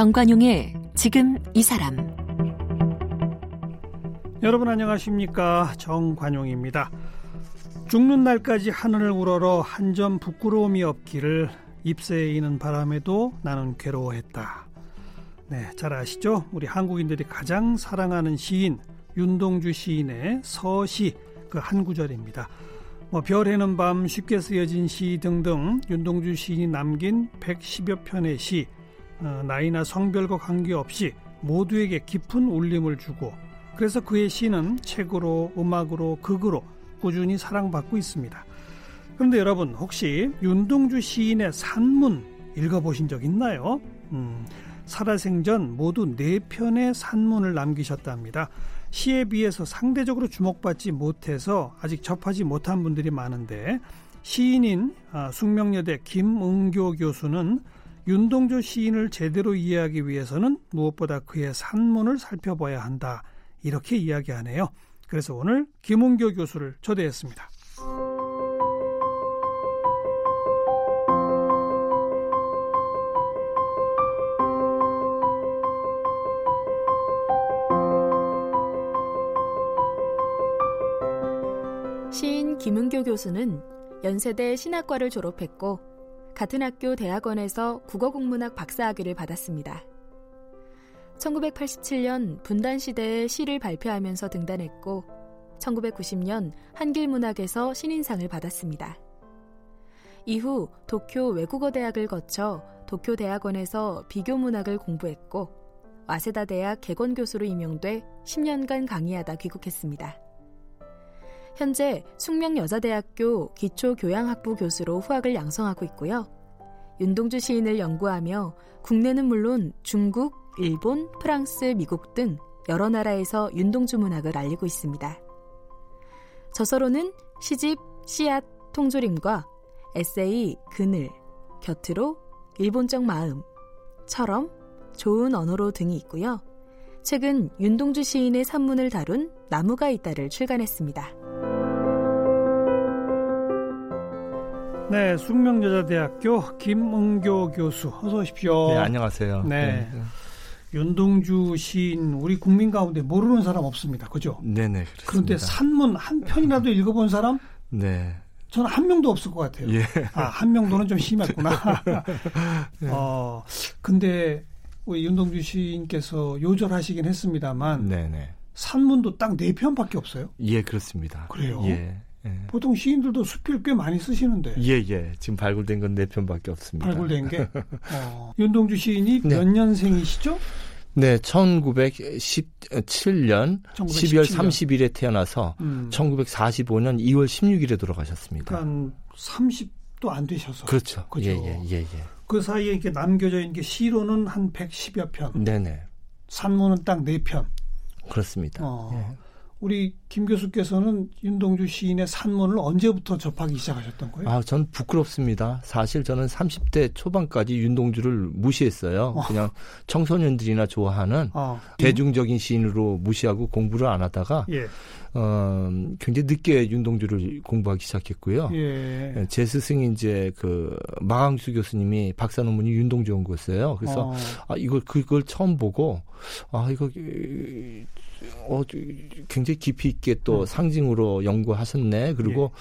정관용의 지금 이 사람 여러분 안녕하십니까 정관용입니다. 죽는 날까지 하늘을 우러러 한 점 부끄러움이 없기를 잎새에 이는 바람에도 나는 괴로워했다. 네, 잘 아시죠? 우리 한국인들이 가장 사랑하는 시인 윤동주 시인의 서시 그 한 구절입니다. 뭐 별에는 밤 쉽게 쓰여진 시 등등 윤동주 시인이 남긴 110여 편의 시 어, 나이나 성별과 관계없이 모두에게 깊은 울림을 주고 그래서 그의 시는 책으로 음악으로 극으로 꾸준히 사랑받고 있습니다. 그런데 여러분 혹시 윤동주 시인의 산문 읽어보신 적 있나요? 음, 살아생전 모두 네 편의 산문을 남기셨답니다. 시에 비해서 상대적으로 주목받지 못해서 아직 접하지 못한 분들이 많은데 시인인 아, 숙명여대 김응교 교수는 윤동주 시인을 제대로 이해하기 위해서는 무엇보다 그의 산문을 살펴봐야 한다 이렇게 이야기하네요. 그래서 오늘 김은교 교수를 초대했습니다. 시인 김은교 교수는 연세대 신학과를 졸업했고 같은 학교 대학원에서 국어국문학 박사학위를 받았습니다. 1987년 분단 시대에 시를 발표하면서 등단했고 1990년 한길문학에서 신인상을 받았습니다. 이후 도쿄 외국어 대학을 거쳐 도쿄 대학원에서 비교 문학을 공부했고 와세다 대학 개건 교수로 임용돼 10년간 강의하다 귀국했습니다. 현재 숙명여자대학교 기초교양학부 교수로 후학을 양성하고 있고요. 윤동주 시인을 연구하며 국내는 물론 중국, 일본, 프랑스, 미국 등 여러 나라에서 윤동주 문학을 알리고 있습니다. 저서로는 시집, 씨앗, 통조림과 에세이, 그늘, 곁으로, 일본적 마음, 처럼, 좋은 언어로 등이 있고요. 최근 윤동주 시인의 산문을 다룬 나무가 있다를 출간했습니다. 네, 숙명여자대학교 김은교 교수 어서 오십시오. 네, 안녕하세요. 네. 네. 윤동주 시인 우리 국민 가운데 모르는 사람 없습니다. 그죠? 네네. 그렇습니다. 그런데 산문 한 편이라도 읽어본 사람? 네. 저는 한 명도 없을 것 같아요. 예. 아, 한 명도는 좀 심했구나. 네. 어, 근데 우리 윤동주 시인께서 요절하시긴 했습니다만 네네. 산문도 딱 네 편밖에 없어요? 예, 그렇습니다. 그래요? 예. 예. 보통 시인들도 수필 꽤 많이 쓰시는데. 예, 예. 지금 발굴된 건 네 편밖에 없습니다. 발굴된 게. 어. 윤동주 시인이 네. 몇 년생이시죠? 네, 1917년 12월 30일에 태어나서 음. 1945년 2월 16일에 돌아가셨습니다. 그러니까 30도 안 되셔서. 그렇죠. 그죠? 예, 예, 예, 예. 그 사이에 이렇게 남겨져 있는 게 시로는 한 110여 편. 네네. 산문은 딱 4편. 그렇습니다. 어. 예. 우리 김 교수께서는 윤동주 시인의 산문을 언제부터 접하기 시작하셨던 거예요? 아, 전 부끄럽습니다. 사실 저는 30대 초반까지 윤동주를 무시했어요. 어. 그냥 청소년들이나 좋아하는 어. 대중적인 시인으로 무시하고 공부를 안 하다가 예. 어, 굉장히 늦게 윤동주를 공부하기 시작했고요. 예. 예제 스승이 이제 그 마강수 교수님이 박사 논문이 윤동주 연구였어요. 그래서 어. 아, 이걸 그걸 처음 보고 아, 이거 어, 굉장히 깊이 있게 또 음. 상징으로 연구하셨네. 그리고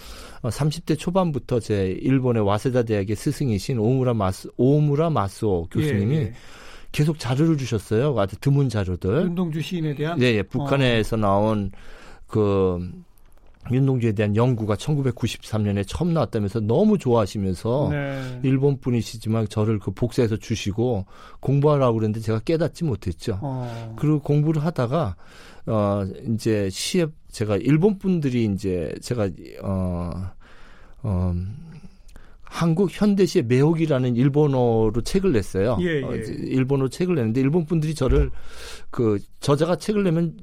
예. 어, 30대 초반부터 제 일본의 와세다 대학의 스승이신 오무라 마스 오무라 마소 교수님이 예, 예. 계속 자료를 주셨어요. 아주 드문 자료들. 윤동주 시인에 대한. 네, 예, 북한에서 어. 나온 그 윤동주에 대한 연구가 1993년에 처음 나왔다면서 너무 좋아하시면서 네. 일본 분이시지만 저를 그 복사해서 주시고 공부하라고 그랬는데 제가 깨닫지 못했죠. 어. 그리고 공부를 하다가 어 이제 시에 제가 일본 분들이 이제 제가 어 어, 한국 현대시의 매혹이라는 일본어로 책을 냈어요. 예, 예. 어, 일본어로 책을 냈는데 일본 분들이 저를 그 저자가 책을 내면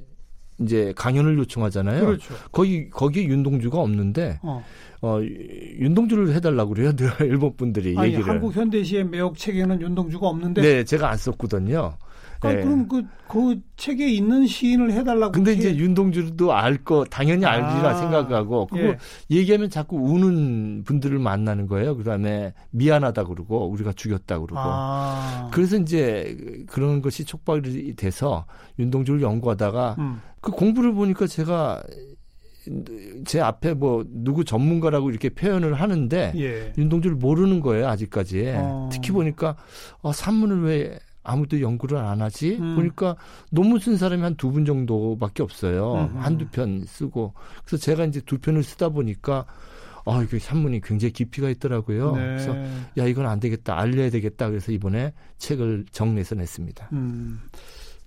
이제 강연을 요청하잖아요. 그렇죠. 거기 거기에 윤동주가 없는데 어, 어 윤동주를 해달라고 그래요. 늘 일본 분들이 아니, 얘기를. 한국 현대시의 매혹 책에는 윤동주가 없는데. 네, 제가 안 썼거든요. 아, 예. 그럼 그, 그 책에 있는 시인을 해달라고. 근데 이제 윤동주도 알 거, 당연히 알리라 아, 생각하고, 그거 예. 얘기하면 자꾸 우는 분들을 만나는 거예요. 그 다음에 미안하다 그러고, 우리가 죽였다 그러고. 아. 그래서 이제 그런 것이 촉발이 돼서 윤동주를 연구하다가 음. 그 공부를 보니까 제가 제 앞에 뭐 누구 전문가라고 이렇게 표현을 하는데 예. 윤동주를 모르는 거예요 아직까지. 어. 특히 보니까 어, 산문을 왜 아무도 연구를 안 하지? 음. 보니까 논문 쓴 사람이 한 두 분 정도밖에 없어요. 한두 편 쓰고. 그래서 제가 이제 두 편을 쓰다 보니까 아, 이게 산문이 굉장히 깊이가 있더라고요. 네. 그래서 야, 이건 안 되겠다. 알려야 되겠다. 그래서 이번에 책을 정리해서 냈습니다. 음.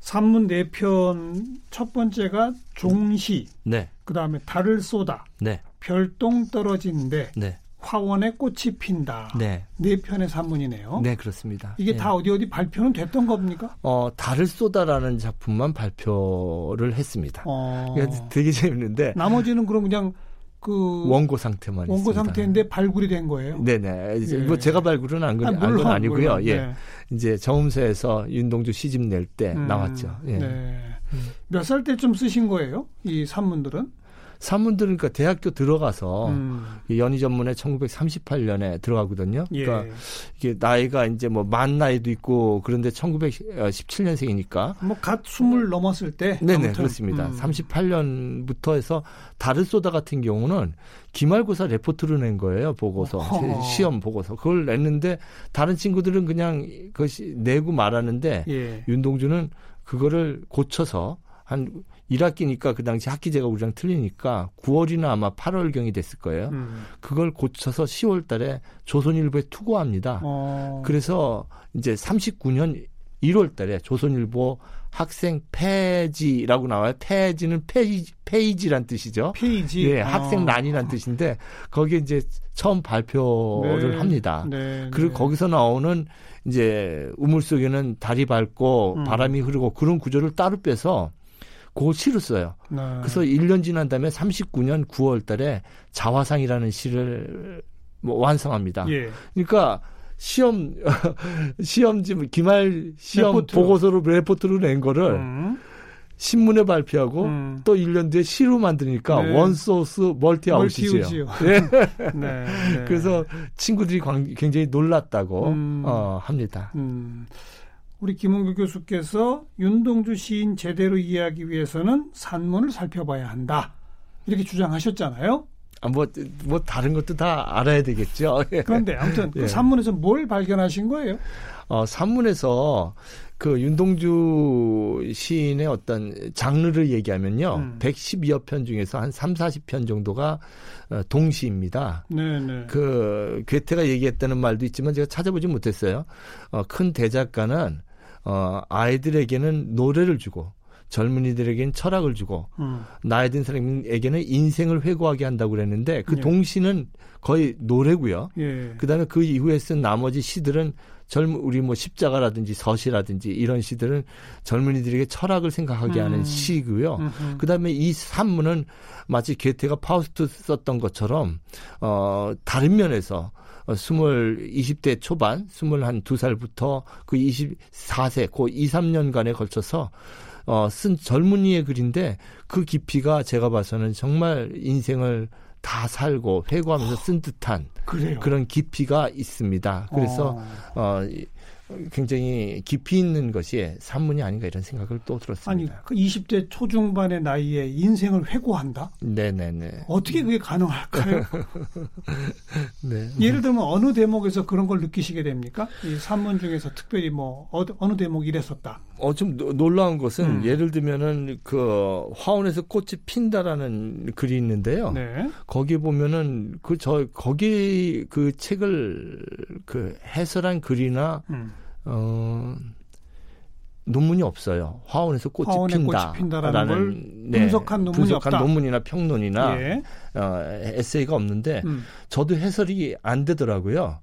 산문 네 편 첫 번째가 종시. 네. 그다음에 달을 쏟아. 네. 별똥 떨어진데. 네. 화원에 꽃이 핀다. 네. 네 편의 산문이네요. 네, 그렇습니다. 이게 네. 다 어디 어디 발표는 됐던 겁니까? 어, 달을 쏟아라는 작품만 발표를 했습니다. 어... 되게 재밌는데. 나머지는 그럼 그냥 그 원고 상태만 원고 있습니다. 상태인데 발굴이 된 거예요. 네네. 이제 예. 뭐 제가 발굴은 안, 건, 아, 건 아니고요. 물론, 예. 네. 이제 정음사에서 윤동주 시집 낼때 음, 나왔죠. 예. 네. 음. 몇살 때쯤 쓰신 거예요? 이 산문들은? 산문들은 그러니까 대학교 들어가서 음. 연희 전문에 1938년에 들어가거든요. 예. 그러니까 이게 나이가 이제 뭐 만 나이도 있고 그런데 1917년생이니까 뭐갓 스물 넘었을 때 네네 아무튼. 그렇습니다. 음. 38년부터 해서 다르소다 같은 경우는 기말고사 레포트를 낸 거예요. 보고서 어허. 시험 보고서 그걸 냈는데 다른 친구들은 그냥 그것이 내고 말하는데 예. 윤동주는 그거를 고쳐서 한 1학기니까 그 당시 학기제가 우리랑 틀리니까 9월이나 아마 8월경이 됐을 거예요. 음. 그걸 고쳐서 10월 달에 조선일보에 투고합니다. 어. 그래서 이제 39년 1월 달에 조선일보 학생 폐지라고 나와요. 폐지는 페이지, 페이지란 뜻이죠. 페이지. 예, 학생란이란 아. 뜻인데 거기에 이제 처음 발표를 네. 합니다. 네. 그리고 네. 거기서 나오는 이제 우물 속에는 달이 밝고 음. 바람이 흐르고 그런 구조를 따로 빼서 그 시를 써요. 네. 그래서 1년 지난 다음에 39년 9월 달에 자화상이라는 시를 뭐 완성합니다. 예. 그러니까 시험 시험지 기말 시험 레포트. 보고서로 레포트를 낸 거를 음. 신문에 발표하고 음. 또 1년 뒤에 시로 만드니까 네. one source multi out이죠. 네. 네. 네. 그래서 친구들이 굉장히 놀랐다고 음. 어, 합니다. 음. 우리 김은규 교수께서 윤동주 시인 제대로 이해하기 위해서는 산문을 살펴봐야 한다. 이렇게 주장하셨잖아요. 아, 뭐, 뭐, 다른 것도 다 알아야 되겠죠. 그런데 아무튼 그 예. 산문에서 뭘 발견하신 거예요? 어, 산문에서 그 윤동주 시인의 어떤 장르를 얘기하면요. 음. 112여 편 중에서 한 3, 40편 정도가 어, 동시입니다. 네네. 그 괴테가 얘기했다는 말도 있지만 제가 찾아보지 못했어요. 어, 큰 대작가는 어, 아이들에게는 노래를 주고 젊은이들에게는 철학을 주고 음. 나이 든 사람에게는 인생을 회고하게 한다고 그랬는데 그 예. 동시는 거의 노래고요. 예. 그다음에 그 이후에 쓴 나머지 시들은 젊 우리 뭐 십자가라든지 서시라든지 이런 시들은 젊은이들에게 철학을 생각하게 음. 하는 시고요. 그다음에 이 산문은 마치 게테가 파우스트 썼던 것처럼 어 다른 면에서 어, 스물 이십 대 초반, 스물 한 두 살부터 그 이십사 세그 이, 삼 년간에 걸쳐서 어, 쓴 젊은이의 글인데 그 깊이가 제가 봐서는 정말 인생을 다 살고 회고하면서 쓴 듯한 그래요? 그런 깊이가 있습니다. 그래서 어, 어 굉장히 깊이 있는 것이 산문이 아닌가 이런 생각을 또 들었습니다. 아니, 그 20대 초중반의 나이에 인생을 회고한다? 네네네. 어떻게 그게 가능할까요? 네. 예를 들면 어느 대목에서 그런 걸 느끼시게 됩니까? 이 산문 중에서 특별히 뭐 어느 대목이 이랬었다. 어, 좀 놀라운 것은 음. 예를 들면은 그 화원에서 꽃이 핀다라는 글이 있는데요. 네. 거기 보면은 그 저 거기 그 책을 그 해설한 글이나 음. 어, 논문이 없어요. 화원에서 꽃이 핀다. 핀다라는 네, 분석한 논문이 분석한 없다. 논문이나 평론이나 예. 어, 에세이가 없는데 음. 저도 해설이 안 되더라고요.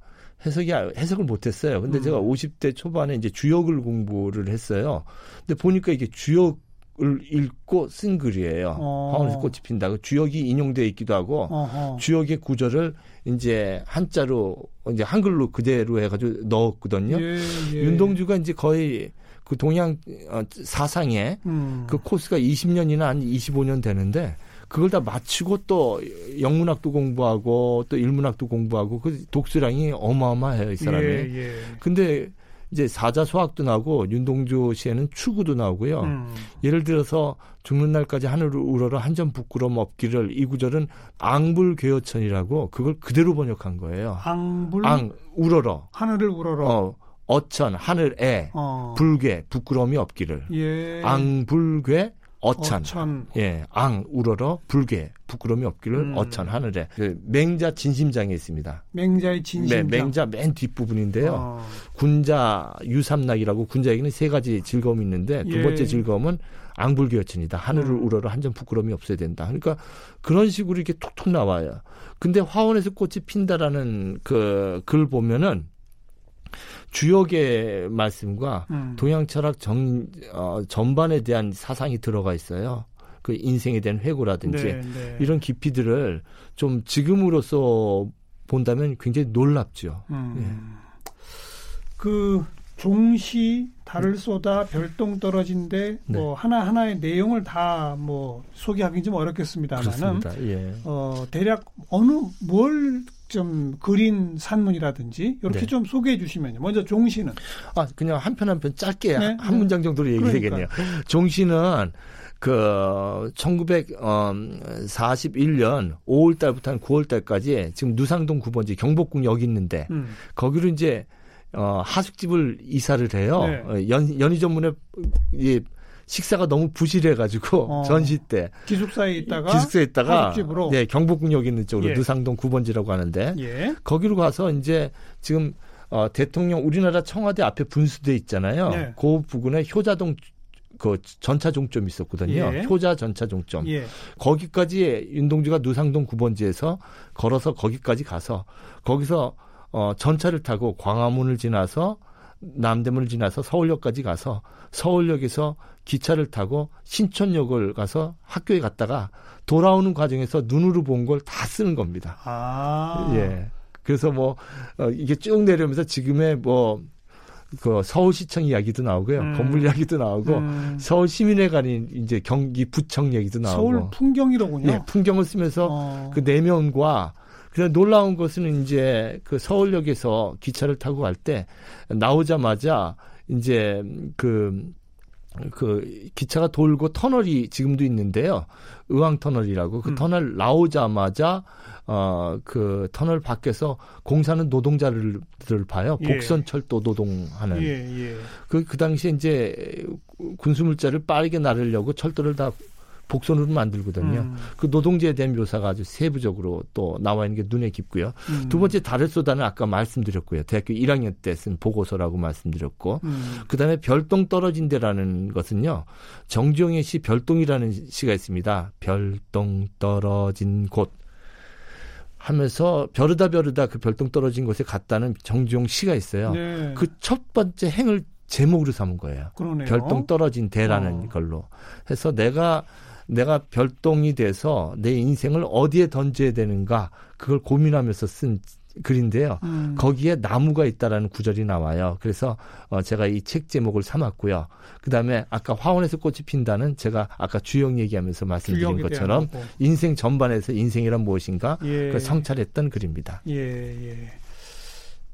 해석이 해석을 못했어요. 근데 음. 제가 50대 초반에 이제 주역을 공부를 했어요. 근데 보니까 이게 주역 을 읽고 쓴 글이에요. 어. 화원에서 꽃이 핀다. 그 주역이 인용되어 있기도 하고 어허. 주역의 구절을 이제 한자로 이제 한글로 그대로 해가지고 넣었거든요. 예, 예. 윤동주가 이제 거의 그 동양 어, 사상에 음. 그 코스가 20년이나 한 25년 되는데 그걸 다 마치고 또 영문학도 공부하고 또 일문학도 공부하고 그 독서량이 어마어마해요, 이 사람이. 예, 예. 근데 이제 사자 수학도 나오고 윤동주 시에는 추구도 나오고요. 음. 예를 들어서 죽는 날까지 하늘을 우러러 한 점 부끄럼 없기를 이 구절은 앙불괴어천이라고 그걸 그대로 번역한 거예요. 앙불 앙 우러러 하늘을 우러러 어, 어천 하늘에 어. 불괴 부끄러움이 없기를 예. 앙불괴 어천. 어천. 예, 앙 우러러 불괴 부끄러움이 없기를 음. 어천 하늘에 그 맹자 진심장에 있습니다. 맹자의 진심장. 네, 맹자 맨 뒷부분인데요. 어. 군자 유삼락이라고 군자에게는 세 가지 즐거움이 있는데 두 예. 번째 즐거움은 앙불괴어천이다. 하늘을 음. 우러러 한 점 부끄러움이 없어야 된다. 그러니까 그런 식으로 이렇게 툭툭 나와요. 근데 화원에서 꽃이 핀다라는 그 글 보면은 주역의 말씀과 음. 동양 철학 전, 어, 전반에 대한 사상이 들어가 있어요. 그 인생에 대한 회고라든지 네, 네. 이런 깊이들을 좀 지금으로서 본다면 굉장히 놀랍죠. 음. 예. 그 종시 달을 쏟아 별똥 떨어진데 네. 뭐 하나 하나의 내용을 다 뭐 소개하기 좀 어렵겠습니다만은 예. 어 대략 어느 뭘 좀 그린 산문이라든지 이렇게 네. 좀 소개해 주시면요. 먼저 종시는 아 그냥 한 편 한 편 짧게 네? 한 문장 정도로 얘기해 되겠네요. 종시는 그 1941년 5월 달부터 한 9월 달까지 지금 누상동 9번지 경복궁역 있는데 음. 거기로 이제 어 하숙집을 이사를 해요. 네. 어, 연 연희 전문에 이 식사가 너무 부실해가지고 어. 전시 때 기숙사에 있다가 기숙사에 있다가 집으로 네 경복궁역 있는 쪽으로 예. 느상동 9번지라고 하는데 예. 거기로 가서 이제 지금 어, 대통령 우리나라 청와대 앞에 분수대 있잖아요. 네. 그 부근에 효자동 그 전차 종점이 있었거든요. 예. 효자 전차 종점. 예. 거기까지 윤동주가 누상동 9번지에서 걸어서 거기까지 가서 거기서 어 전차를 타고 광화문을 지나서 남대문을 지나서 서울역까지 가서 서울역에서 기차를 타고 신촌역을 가서 학교에 갔다가 돌아오는 과정에서 눈으로 본 걸 다 쓰는 겁니다. 아. 예. 그래서 뭐, 어, 이게 쭉 내려오면서 지금의 뭐, 그 서울시청 이야기도 나오고요. 음. 건물 이야기도 나오고 음. 서울 시민회관인 이제 경기 부청 얘기도 나오고 서울 풍경이로군요. 예, 풍경을 쓰면서 어. 그 내면과 그냥 놀라운 것은 이제 그 서울역에서 기차를 타고 갈 때 나오자마자 이제 그 그 기차가 돌고 터널이 지금도 있는데요. 의왕 터널이라고 그 음. 터널 나오자마자 어 그 터널 밖에서 공사는 노동자를 봐요. 예. 복선 철도 노동하는. 예, 예. 그, 그 당시에 이제 군수물자를 빠르게 나르려고 철도를 다 복선으로 만들거든요. 음. 그 노동제에 대한 묘사가 아주 세부적으로 또 나와 있는 게 눈에 깊고요. 음. 두 번째 달을 쏘다는 아까 말씀드렸고요. 대학교 1학년 때 쓴 보고서라고 말씀드렸고 음. 그다음에 별똥 떨어진대라는 것은요. 정지영의 시 별똥이라는 시가 있습니다. 별똥 떨어진 곳 하면서 벼르다 벼르다 그 별똥 떨어진 곳에 갔다는 정지용 시가 있어요. 네. 그첫 번째 행을 제목으로 삼은 거예요. 그러네요. 별똥 떨어진 대라는 어. 걸로 해서 내가 내가 별똥이 돼서 내 인생을 어디에 던져야 되는가 그걸 고민하면서 쓴 글인데요. 음. 거기에 나무가 있다라는 구절이 나와요. 그래서 어 제가 이 책 제목을 삼았고요. 그 다음에 아까 화원에서 꽃이 핀다는 제가 아까 주역 얘기하면서 말씀드린 것처럼 인생 전반에서 인생이란 무엇인가 예. 그 성찰했던 글입니다. 예, 예.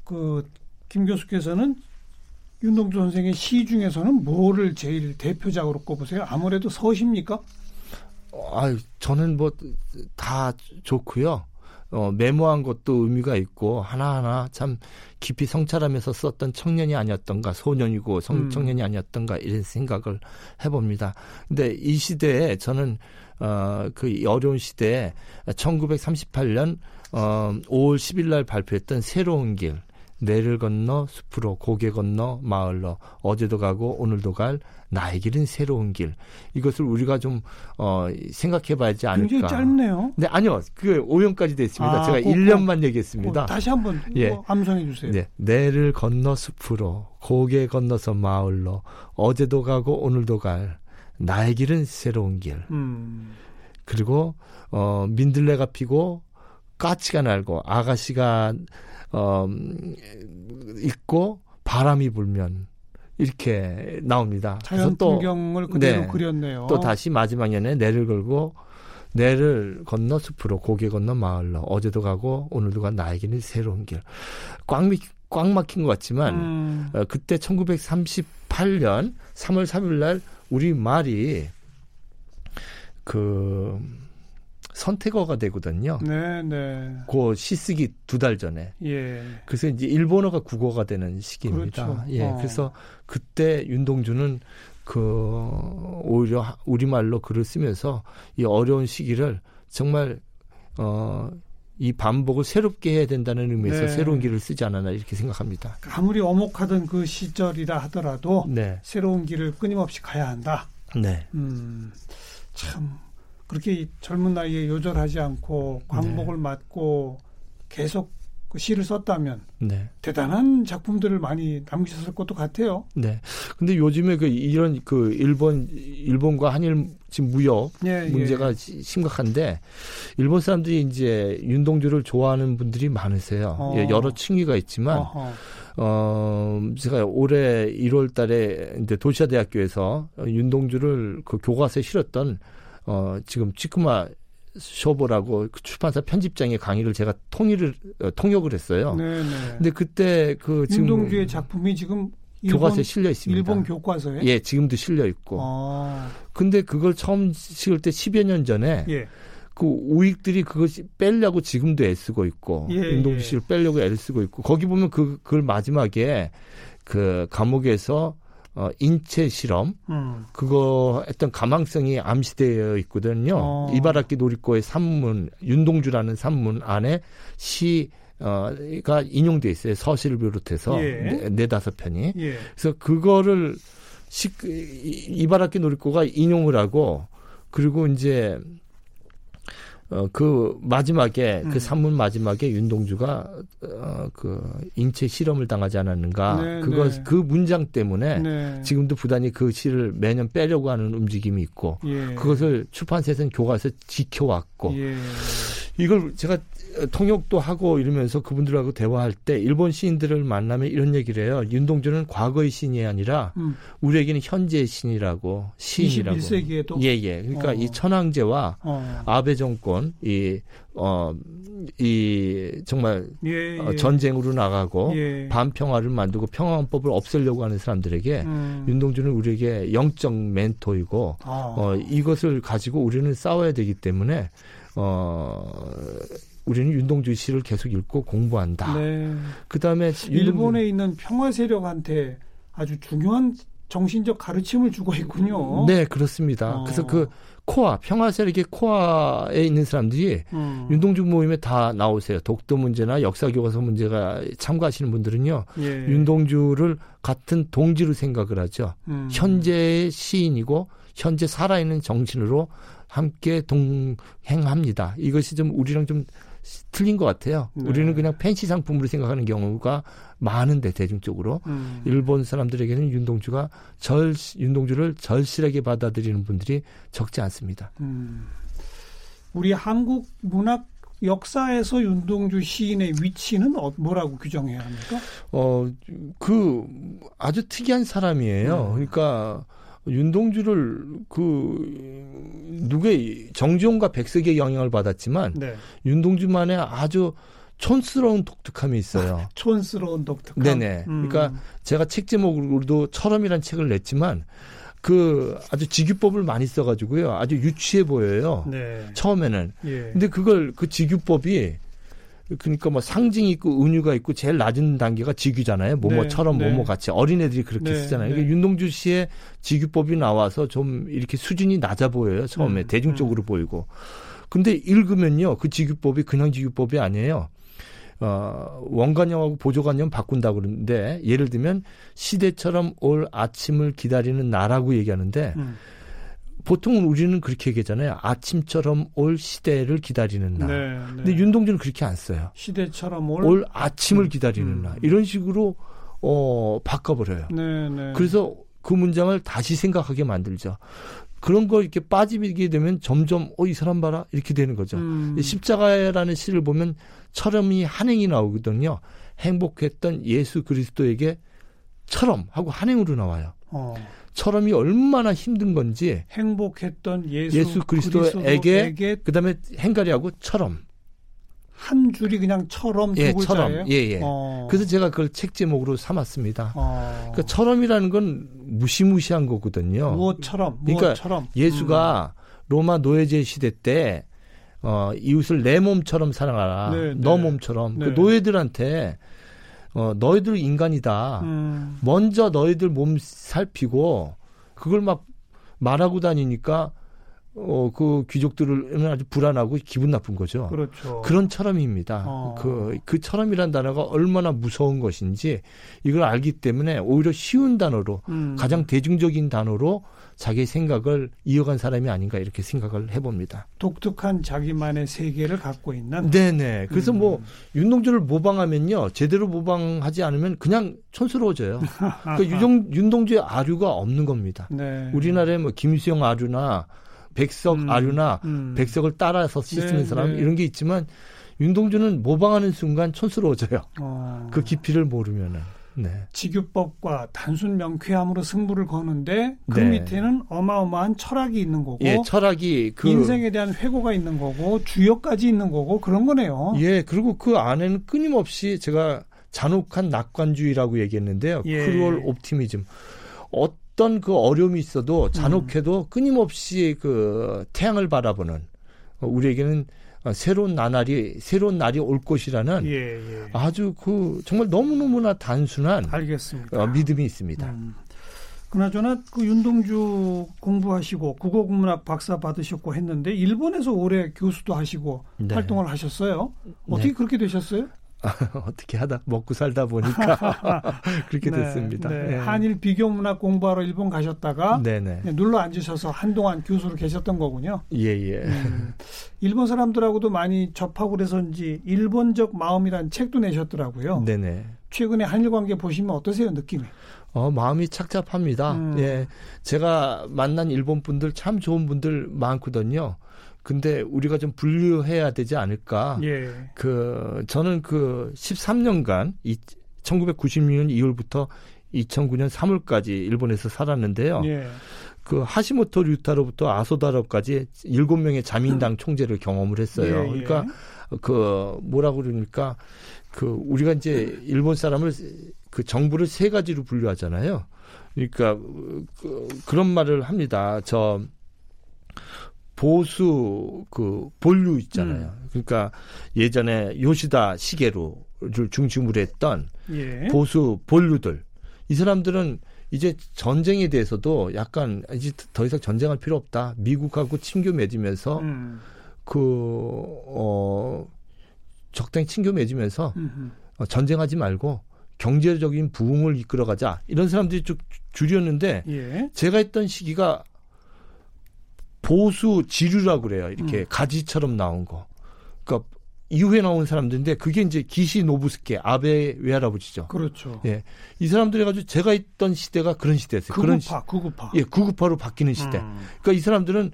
그 김 교수께서는 윤동주 선생의 시 중에서는 뭐를 제일 대표작으로 꼽으세요? 아무래도 서시입니까? 아, 저는 뭐 다 좋고요. 어, 메모한 것도 의미가 있고 하나하나 참 깊이 성찰하면서 썼던 청년이 아니었던가 소년이고 성, 음. 청년이 아니었던가 이런 생각을 해봅니다. 근데 이 시대에 저는 어, 그 어려운 시대에 1938년 어, 5월 10일 날 발표했던 새로운 길 내를 건너 숲으로 고개 건너 마을로 어제도 가고 오늘도 갈 나의 길은 새로운 길 이것을 우리가 좀 어, 생각해봐야 지 않을까. 굉장히 짧네요. 네 아니요 그 오형까지 됐습니다. 아, 제가 꼭, 1년만 얘기했습니다. 어, 다시 한번 예. 뭐 암송해 주세요. 네 내를 건너 숲으로 고개 건너서 마을로 어제도 가고 오늘도 갈 나의 길은 새로운 길. 음. 그리고 어 민들레가 피고 까치가 날고 아가씨가 어, 있고 바람이 불면 이렇게 나옵니다. 자연 또, 풍경을 그대로 네, 그렸네요. 또 다시 마지막 년에 내를 걸고 내를 건너 숲으로 고개 건너 마을로 어제도 가고 오늘도 간 나에게는 새로운 길. 꽉, 꽉 막힌 것 같지만 음. 어, 그때 1938년 3월 3일 날 우리 말이 그 선택어가 되거든요. 네, 네. 그 시쓰기 두 달 전에. 예. 그래서 이제 일본어가 국어가 되는 시기입니다. 그렇죠. 예. 어. 그래서 그때 윤동주는 그 오히려 우리말로 글을 쓰면서 이 어려운 시기를 정말 어 이 반복을 새롭게 해야 된다는 의미에서 네. 새로운 길을 쓰지 않았나 이렇게 생각합니다. 아무리 어목하던 그 시절이라 하더라도 네. 새로운 길을 끊임없이 가야 한다. 네. 음, 참 그렇게 젊은 나이에 요절하지 않고 광복을 네. 맞고 계속 그 시를 썼다면 네. 대단한 작품들을 많이 남기셨을 것도 같아요. 네. 근데 요즘에 그 이런 그 일본 일본과 한일 지금 무역 예, 예. 문제가 예. 심각한데 일본 사람들이 이제 윤동주를 좋아하는 분들이 많으세요. 어. 예, 여러 층위가 있지만 어허. 어 제가 올해 1월 달에 이제 도시아 대학교에서 윤동주를 그 교과서에 실었던 어 지금 치쿠마 쇼보라고 그 출판사 편집장의 강의를 제가 통일을 어, 통역을 했어요. 네네. 근데 그때 그 지금 윤동주의 작품이 지금 일본, 교과서에 실려 있습니다. 일본 교과서에? 예, 지금도 실려 있고. 아. 근데 그걸 처음 실을 때 10여 년 전에 예. 그 우익들이 그것이 빼려고 지금도 애쓰고 있고 예, 윤동주 씨를 빼려고 애를 쓰고 있고 거기 보면 그 그걸 마지막에 그 감옥에서 어, 인체 실험 음. 그거 했던 가망성이 암시되어 있거든요. 어. 이바라키 놀이터의 산문 윤동주라는 산문 안에 시 어가 인용돼 있어요. 서실을 비롯해서 예. 네, 네 다섯 편이. 예. 그래서 그거를 시, 이바라키 놀이터가 인용을 하고 그리고 이제 어, 그 마지막에 그 음. 그 산문 마지막에 윤동주가 어, 그 인체 실험을 당하지 않았는가 네, 그거 네. 그 문장 때문에 네. 지금도 부단히 그 시를 매년 빼려고 하는 움직임이 있고 예. 그것을 출판사에서는 교과서 지켜왔고 예. 이걸 제가 통역도 하고 이러면서 그분들하고 대화할 때 일본 시인들을 만나면 이런 얘기를 해요. 윤동주는 과거의 신이 아니라 음. 우리에게는 현재의 신이라고 시인이라고. 21세기에도 예, 예. 그러니까 어. 이 천황제와 어. 아베 정권 이 어, 이 정말 예, 예. 어, 전쟁으로 나가고 예. 반평화를 만들고 평화헌법을 없애려고 하는 사람들에게 음. 윤동주는 우리에게 영적 멘토이고 아. 어, 이것을 가지고 우리는 싸워야 되기 때문에 어, 우리는 윤동주 씨를 계속 읽고 공부한다. 네. 그 다음에 일본에 있는 평화 세력한테 아주 중요한 정신적 가르침을 주고 있군요. 네, 그렇습니다. 어. 그래서 그 코아, 평화 세력의 코아에 있는 사람들이 음. 윤동주 모임에 다 나오세요. 독도 문제나 역사 교과서 문제가 참가하시는 분들은요. 예. 윤동주를 같은 동지로 생각을 하죠. 음. 현재의 시인이고 현재 살아있는 정신으로 함께 동행합니다. 이것이 좀 우리랑 좀 틀린 것 같아요. 네. 우리는 그냥 팬시 상품으로 생각하는 경우가 많은데 대중적으로 음. 일본 사람들에게는 윤동주가 절 윤동주를 절실하게 받아들이는 분들이 적지 않습니다. 음. 우리 한국 문학 역사에서 윤동주 시인의 위치는 어, 뭐라고 규정해야 합니까? 어, 그 아주 특이한 사람이에요. 음. 그러니까 윤동주를 그 누구의 정지용과 백석의 영향을 받았지만 네. 윤동주만의 아주 촌스러운 독특함이 있어요. 아, 촌스러운 독특함. 네네. 음. 그러니까 제가 책 제목으로도 철험이란 책을 냈지만 그 아주 직유법을 많이 써가지고요. 아주 유치해 보여요. 네. 처음에는. 예. 근데 그걸 그 직유법이 그러니까 뭐 상징이 있고 은유가 있고 제일 낮은 단계가 직유잖아요. 뭐뭐처럼 네, 뭐뭐 같이 어린애들이 그렇게 네, 쓰잖아요. 네. 그러니까 윤동주 씨의 직유법이 나와서 좀 이렇게 수준이 낮아 보여요. 처음에 음, 대중적으로 보이고. 근데 읽으면요. 그 직유법이 그냥 직유법이 아니에요. 어, 원관념하고 보조관념 바꾼다고 그러는데 예를 들면 시대처럼 올 아침을 기다리는 나라고 얘기하는데 음. 보통은 우리는 그렇게 얘기하잖아요. 아침처럼 올 시대를 기다리는 날. 네, 네. 근데 윤동주는 그렇게 안 써요. 시대처럼 올, 올 아침을 기다리는 음. 날. 이런 식으로 어 바꿔버려요. 네, 네. 그래서 그 문장을 다시 생각하게 만들죠. 그런 거 이렇게 빠지게 되면 점점 어 이 사람 봐라 이렇게 되는 거죠. 음. 십자가라는 시를 보면 철음이 한행이 나오거든요. 행복했던 예수 그리스도에게 처럼 하고 한행으로 나와요. 어. 처럼이 얼마나 힘든 건지 행복했던 예수, 예수 그리스도에게 그다음에 행가리하고 처럼 한 줄이 그냥 처럼 예, 처럼 예, 예. 어. 그래서 제가 그걸 책 제목으로 삼았습니다. 어. 그러니까 처럼이라는 건 무시무시한 거거든요. 무엇처럼 그러니까 무엇처럼 예수가 음. 로마 노예제 시대 때 어, 이웃을 내 몸처럼 사랑하라. 네, 너 네. 몸처럼. 그 네. 그 노예들한테 어, 너희들 인간이다. 음. 먼저 너희들 몸 살피고 그걸 막 말하고 다니니까 어, 그 귀족들은 아주 불안하고 기분 나쁜 거죠. 그렇죠. 그런 처럼입니다. 어. 그, 그 처럼이란 단어가 얼마나 무서운 것인지 이걸 알기 때문에 오히려 쉬운 단어로 음. 가장 대중적인 단어로 자기 생각을 이어간 사람이 아닌가 이렇게 생각을 해봅니다. 독특한 자기만의 세계를 갖고 있는. 네네. 그래서 뭐 음. 뭐 윤동주를 모방하면요 제대로 모방하지 않으면 그냥 촌스러워져요. 그러니까 유정, 윤동주의 아류가 없는 겁니다. 네. 우리나라에 뭐 김수영 아류나 백석 음, 아류나 음. 백석을 따라서 씻는 네, 사람 네. 이런 게 있지만 윤동주는 모방하는 순간 촌스러워져요. 어. 그 깊이를 모르면은. 네. 직유법과 단순 명쾌함으로 승부를 거는데 그 네. 밑에는 어마어마한 철학이 있는 거고 예, 철학이 그 인생에 대한 회고가 있는 거고 주역까지 있는 거고 그런 거네요. 예, 그리고 그 안에는 끊임없이 제가 잔혹한 낙관주의라고 얘기했는데요. 예. cruel optimism. 어, 어떤 그 어려움이 있어도 잔혹해도 음. 끊임없이 그 태양을 바라보는 어, 우리에게는 새로운 나날이 새로운 날이 올 것이라는 예, 예. 아주 그 정말 너무 너무나 단순한 알겠습니다. 어, 믿음이 있습니다. 음. 그나저나 그 윤동주 공부하시고 국어국문학 박사 받으셨고 했는데 일본에서 오래 교수도 하시고 네. 활동을 하셨어요. 어떻게 네. 그렇게 되셨어요? 어떻게 하다 먹고 살다 보니까 그렇게 네, 됐습니다. 네. 네. 한일 비교 문학 공부하러 일본 가셨다가 네네. 네, 눌러 앉으셔서 한동안 교수로 계셨던 거군요. 예예. 예. 음, 일본 사람들하고도 많이 접하고 그래서인지 일본적 마음이란 책도 내셨더라고요. 네네. 최근에 한일 관계 보시면 어떠세요 느낌이? 어, 마음이 착잡합니다. 음. 예. 제가 만난 일본 분들 참 좋은 분들 많거든요. 근데 우리가 좀 분류해야 되지 않을까. 예. 그 저는 그 13년간 이 1996년 2월부터 2009년 3월까지 일본에서 살았는데요. 예. 그 하시모토 류타로부터 아소다로까지 일곱 명의 자민당 총재를 경험을 했어요. 예, 예. 그러니까 그 뭐라고 그러니까 그 우리가 이제 일본 사람을 그 정부를 세 가지로 분류하잖아요. 그러니까 그, 그런 말을 합니다. 저 보수 그 본류 있잖아요. 음. 그러니까 예전에 요시다 시계로를 중심으로 했던 예. 보수 본류들 이 사람들은 이제 전쟁에 대해서도 약간 이제 더 이상 전쟁할 필요 없다. 미국하고 친교 맺으면서 음. 그어 적당히 친교 맺으면서 어, 전쟁하지 말고 경제적인 부흥을 이끌어가자 이런 사람들이 쭉 줄였는데 예. 제가 했던 시기가 보수 지류라고 그래요. 이렇게 음. 가지처럼 나온 거. 그러니까 이후에 나온 사람들인데 그게 이제 기시 노부스케 아베 외할아버지죠. 그렇죠. 예. 이 사람들이 가지고 제가 있던 시대가 그런 시대였어요. 구구파, 그런 시, 구구파. 예, 구구파로 바뀌는 시대. 음. 그러니까 이 사람들은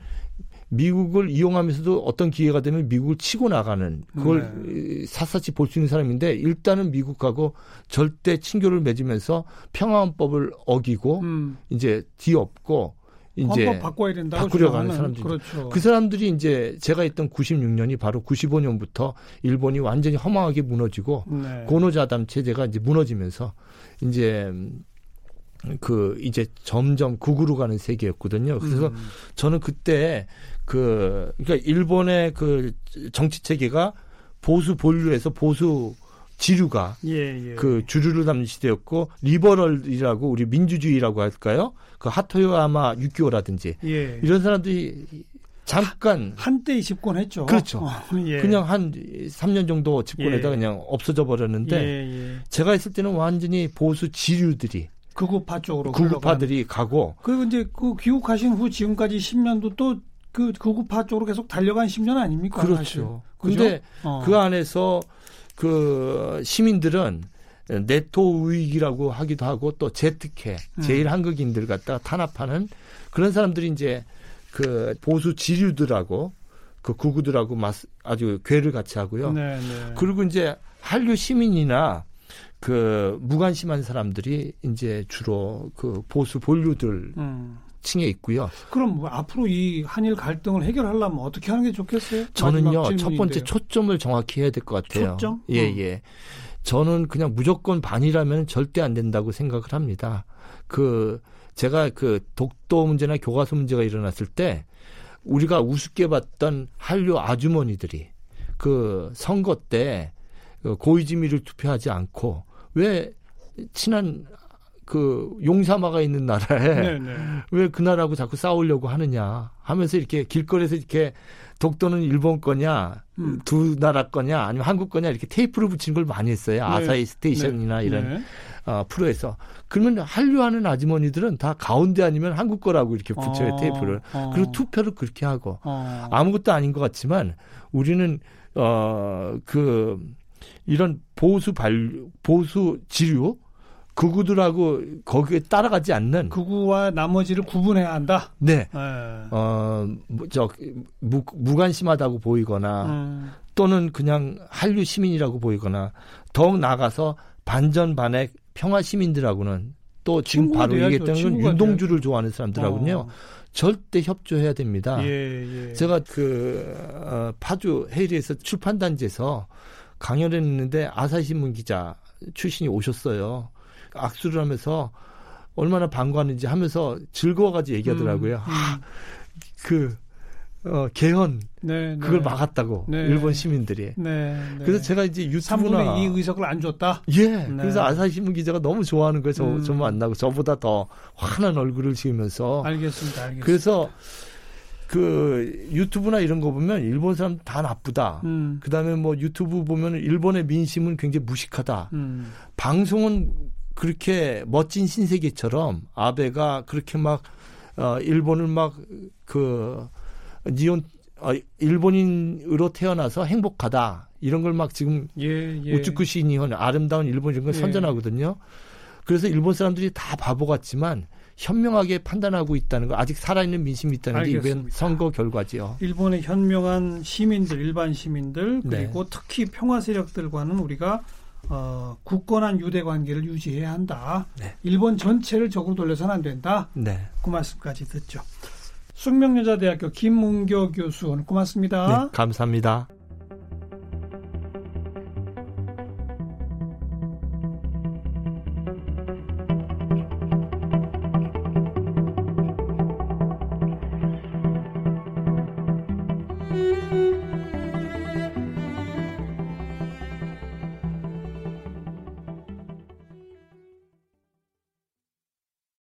미국을 이용하면서도 어떤 기회가 되면 미국을 치고 나가는 그걸 네. 샅샅이 볼 수 있는 사람인데 일단은 미국하고 절대 친교를 맺으면서 평화헌법을 어기고 음. 이제 뒤엎고 이제 바꿔야 된다고 바꾸려고 하는 사람들. 그렇죠. 그 사람들이 이제 제가 있던 96년이 바로 95년부터 일본이 완전히 허망하게 무너지고 네. 고노자담 체제가 이제 무너지면서 이제 그 이제 점점 국으로 가는 세계였거든요. 그래서 음. 저는 그때 그 그러니까 일본의 그 정치 체계가 보수 본류에서 보수 지류가 예, 예. 그 주류를 담는 시대였고 liberal이라고 우리 민주주의라고 할까요? 그 하토야마 유키오라든지 예. 이런 사람들이 잠깐 한때 집권했죠. 그렇죠. 어, 예. 그냥 한 3년 정도 집권하다 예. 그냥 없어져 버렸는데 예, 제가 있을 때는 완전히 보수 지류들이 극우파 쪽으로 극우파들이 가고 그리고 이제 그 귀국하신 후 지금까지 10년도 또 그 극우파 쪽으로 계속 달려간 10년 아닙니까? 그렇죠. 사실. 근데 어. 그 안에서 그 시민들은 네토 우익이라고 하기도 하고 또 제특혜 음. 제일 한국인들 갖다 탄압하는 그런 사람들이 이제 그 보수 지류들하고 그 구구들하고 아주 괴를 같이 하고요. 네, 네. 그리고 이제 한류 시민이나 그 무관심한 사람들이 이제 주로 그 보수 본류들 음. 층에 있고요. 그럼 뭐 앞으로 이 한일 갈등을 해결하려면 어떻게 하는 게 좋겠어요? 저는요 첫 번째 초점을 정확히 해야 될 것 같아요. 초점? 예 어. 예. 저는 그냥 무조건 반이라면 절대 안 된다고 생각을 합니다. 그 제가 그 독도 문제나 교과서 문제가 일어났을 때 우리가 우습게 봤던 한류 아주머니들이 그 선거 때그 고이즈미를 투표하지 않고 왜 친한 그 용사마가 있는 나라에 네, 네. 왜그 나라하고 자꾸 싸우려고 하느냐 하면서 이렇게 길거리에서 이렇게 독도는 일본 거냐 음. 두 나라 거냐 아니면 한국 거냐 이렇게 테이프를 붙이는 걸 많이 했어요 네. 아사히 스테이션이나 네. 이런 네. 어, 프로에서 그러면 한류하는 아주머니들은 다 가운데 아니면 한국 거라고 이렇게 붙여요 어, 테이프를 어. 그리고 투표를 그렇게 하고 어. 아무것도 아닌 것 같지만 우리는 어그 이런 보수 발 보수 지류 극우들하고 거기에 따라가지 않는 극우와 나머지를 구분해야 한다. 네. 네. 어, 뭐, 저 무, 무관심하다고 보이거나 음. 또는 그냥 한류 시민이라고 보이거나 더욱 나가서 반전 반핵 평화 시민들하고는 또 지금 바로 얘기했던 건 윤동주를 돼야죠. 좋아하는 사람들하고는요. 어. 절대 협조해야 됩니다. 예, 예. 제가 그 어, 파주 헤이리에서 출판단지에서 강연을 했는데 아사히신문 기자 출신이 오셨어요. 악수를 하면서 얼마나 반가웠는지 하면서 즐거워가지고 얘기하더라고요. 음, 음. 아, 그 어, 개헌 네, 네. 그걸 막았다고 네. 일본 시민들이. 네, 네. 그래서 제가 이제 유튜브나 3분의 2 의석을 안 줬다. 예. 네. 그래서 아사히 신문 기자가 너무 좋아하는 거예요. 저, 음. 저 만나고 저보다 더 환한 얼굴을 지으면서. 알겠습니다. 알겠습니다. 그래서 그 유튜브나 이런 거 보면 일본 사람 다 나쁘다. 음. 그다음에 뭐 유튜브 보면 일본의 민심은 굉장히 무식하다. 음. 방송은 그렇게 멋진 신세계처럼 아베가 그렇게 막 어, 일본을 막 그 니온 어, 일본인으로 태어나서 행복하다 이런 걸 막 지금 예, 예. 우츠쿠시 니혼 아름다운 일본 이런 걸 예. 선전하거든요. 그래서 일본 사람들이 다 바보 같지만 현명하게 판단하고 있다는 거 아직 살아있는 민심이 있다는 알겠습니다. 게 이번 선거 결과지요. 일본의 현명한 시민들 일반 시민들 네. 그리고 네. 특히 평화 세력들과는 우리가 어, 굳건한 유대 관계를 유지해야 한다. 네. 일본 전체를 적으로 돌려서는 안 된다. 네. 그 말씀까지 듣죠. 숙명여자대학교 김문교 교수 오늘 고맙습니다. 네, 감사합니다.